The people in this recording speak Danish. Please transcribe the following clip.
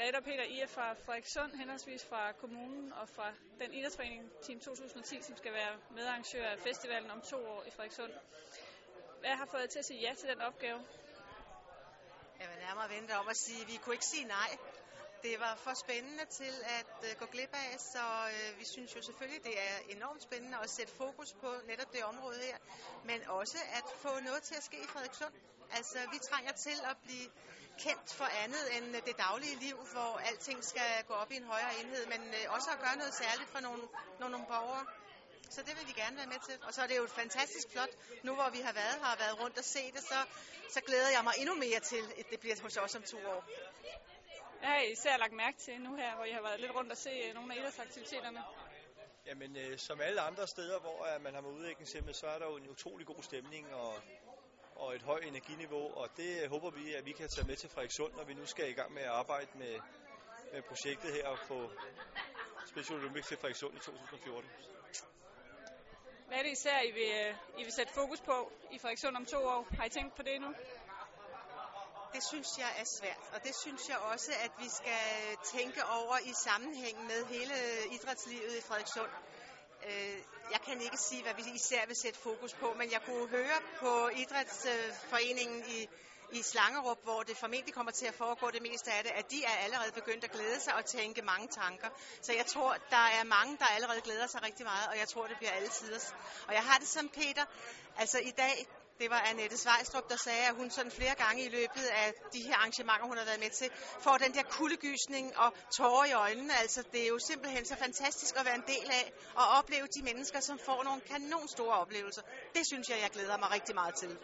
Greta og Peter, I er fra Frederikssund, henholdsvis fra kommunen og fra den idrætsforening Team 2010, som skal være medarrangør af festivalen om to år i Frederikssund. Hvad har fået jer til at sige ja til den opgave? Jeg vil nærmere vente om at sige, at vi kunne ikke sige nej. Det var for spændende til at øh, gå glip af, så øh, vi synes jo selvfølgelig, det er enormt spændende at sætte fokus på netop det område her, men også at få noget til at ske i Frederikssund. Altså, vi trænger til at blive kendt for andet end det daglige liv, hvor alting skal gå op i en højere enhed, men uh, også at gøre noget særligt for nogle, nogle, nogle borgere. Så det vil vi gerne være med til. Og så er det jo fantastisk flot. Nu hvor vi har været her og været rundt og se det, så, så glæder jeg mig endnu mere til, at det bliver hos os om to år. Hvad har I især lagt mærke til nu her, hvor I har været lidt rundt og se øh, nogle af idrætsaktiviteterne? Jamen, øh, som alle andre steder, hvor øh, man har med udviklingshemmet, så er der jo en utrolig god stemning og, og et højt energiniveau, og det øh, håber vi, at vi kan tage med til Frederikssund, når vi nu skal i gang med at arbejde med, med projektet her og få Special Olympics til Frederikssund i 2014. Hvad er det især, I vil, øh, I vil sætte fokus på i Frederikssund om to år? Har I tænkt på det nu? Det synes jeg er svært, og det synes jeg også, at vi skal tænke over i sammenhæng med hele idrætslivet i Frederikssund. Kan ikke sige, hvad vi især vil sætte fokus på, men jeg kunne høre på Idrætsforeningen i, i Slangerup, hvor det formentlig kommer til at foregå det meste af det, at de er allerede begyndt at glæde sig og tænke mange tanker. Så jeg tror, der er mange, der allerede glæder sig rigtig meget, og jeg tror, det bliver alle tiders. Og jeg har det som Peter. Altså i dag, det var Annette Svejstrup, der sagde, at hun sådan flere gange i løbet af de her arrangementer, hun har været med til, får den der kuldegysning og tårer i øjnene. Altså, det er jo simpelthen så fantastisk at være en del af og opleve de mennesker, som får nogle kanon store oplevelser. Det synes jeg, jeg glæder mig rigtig meget til.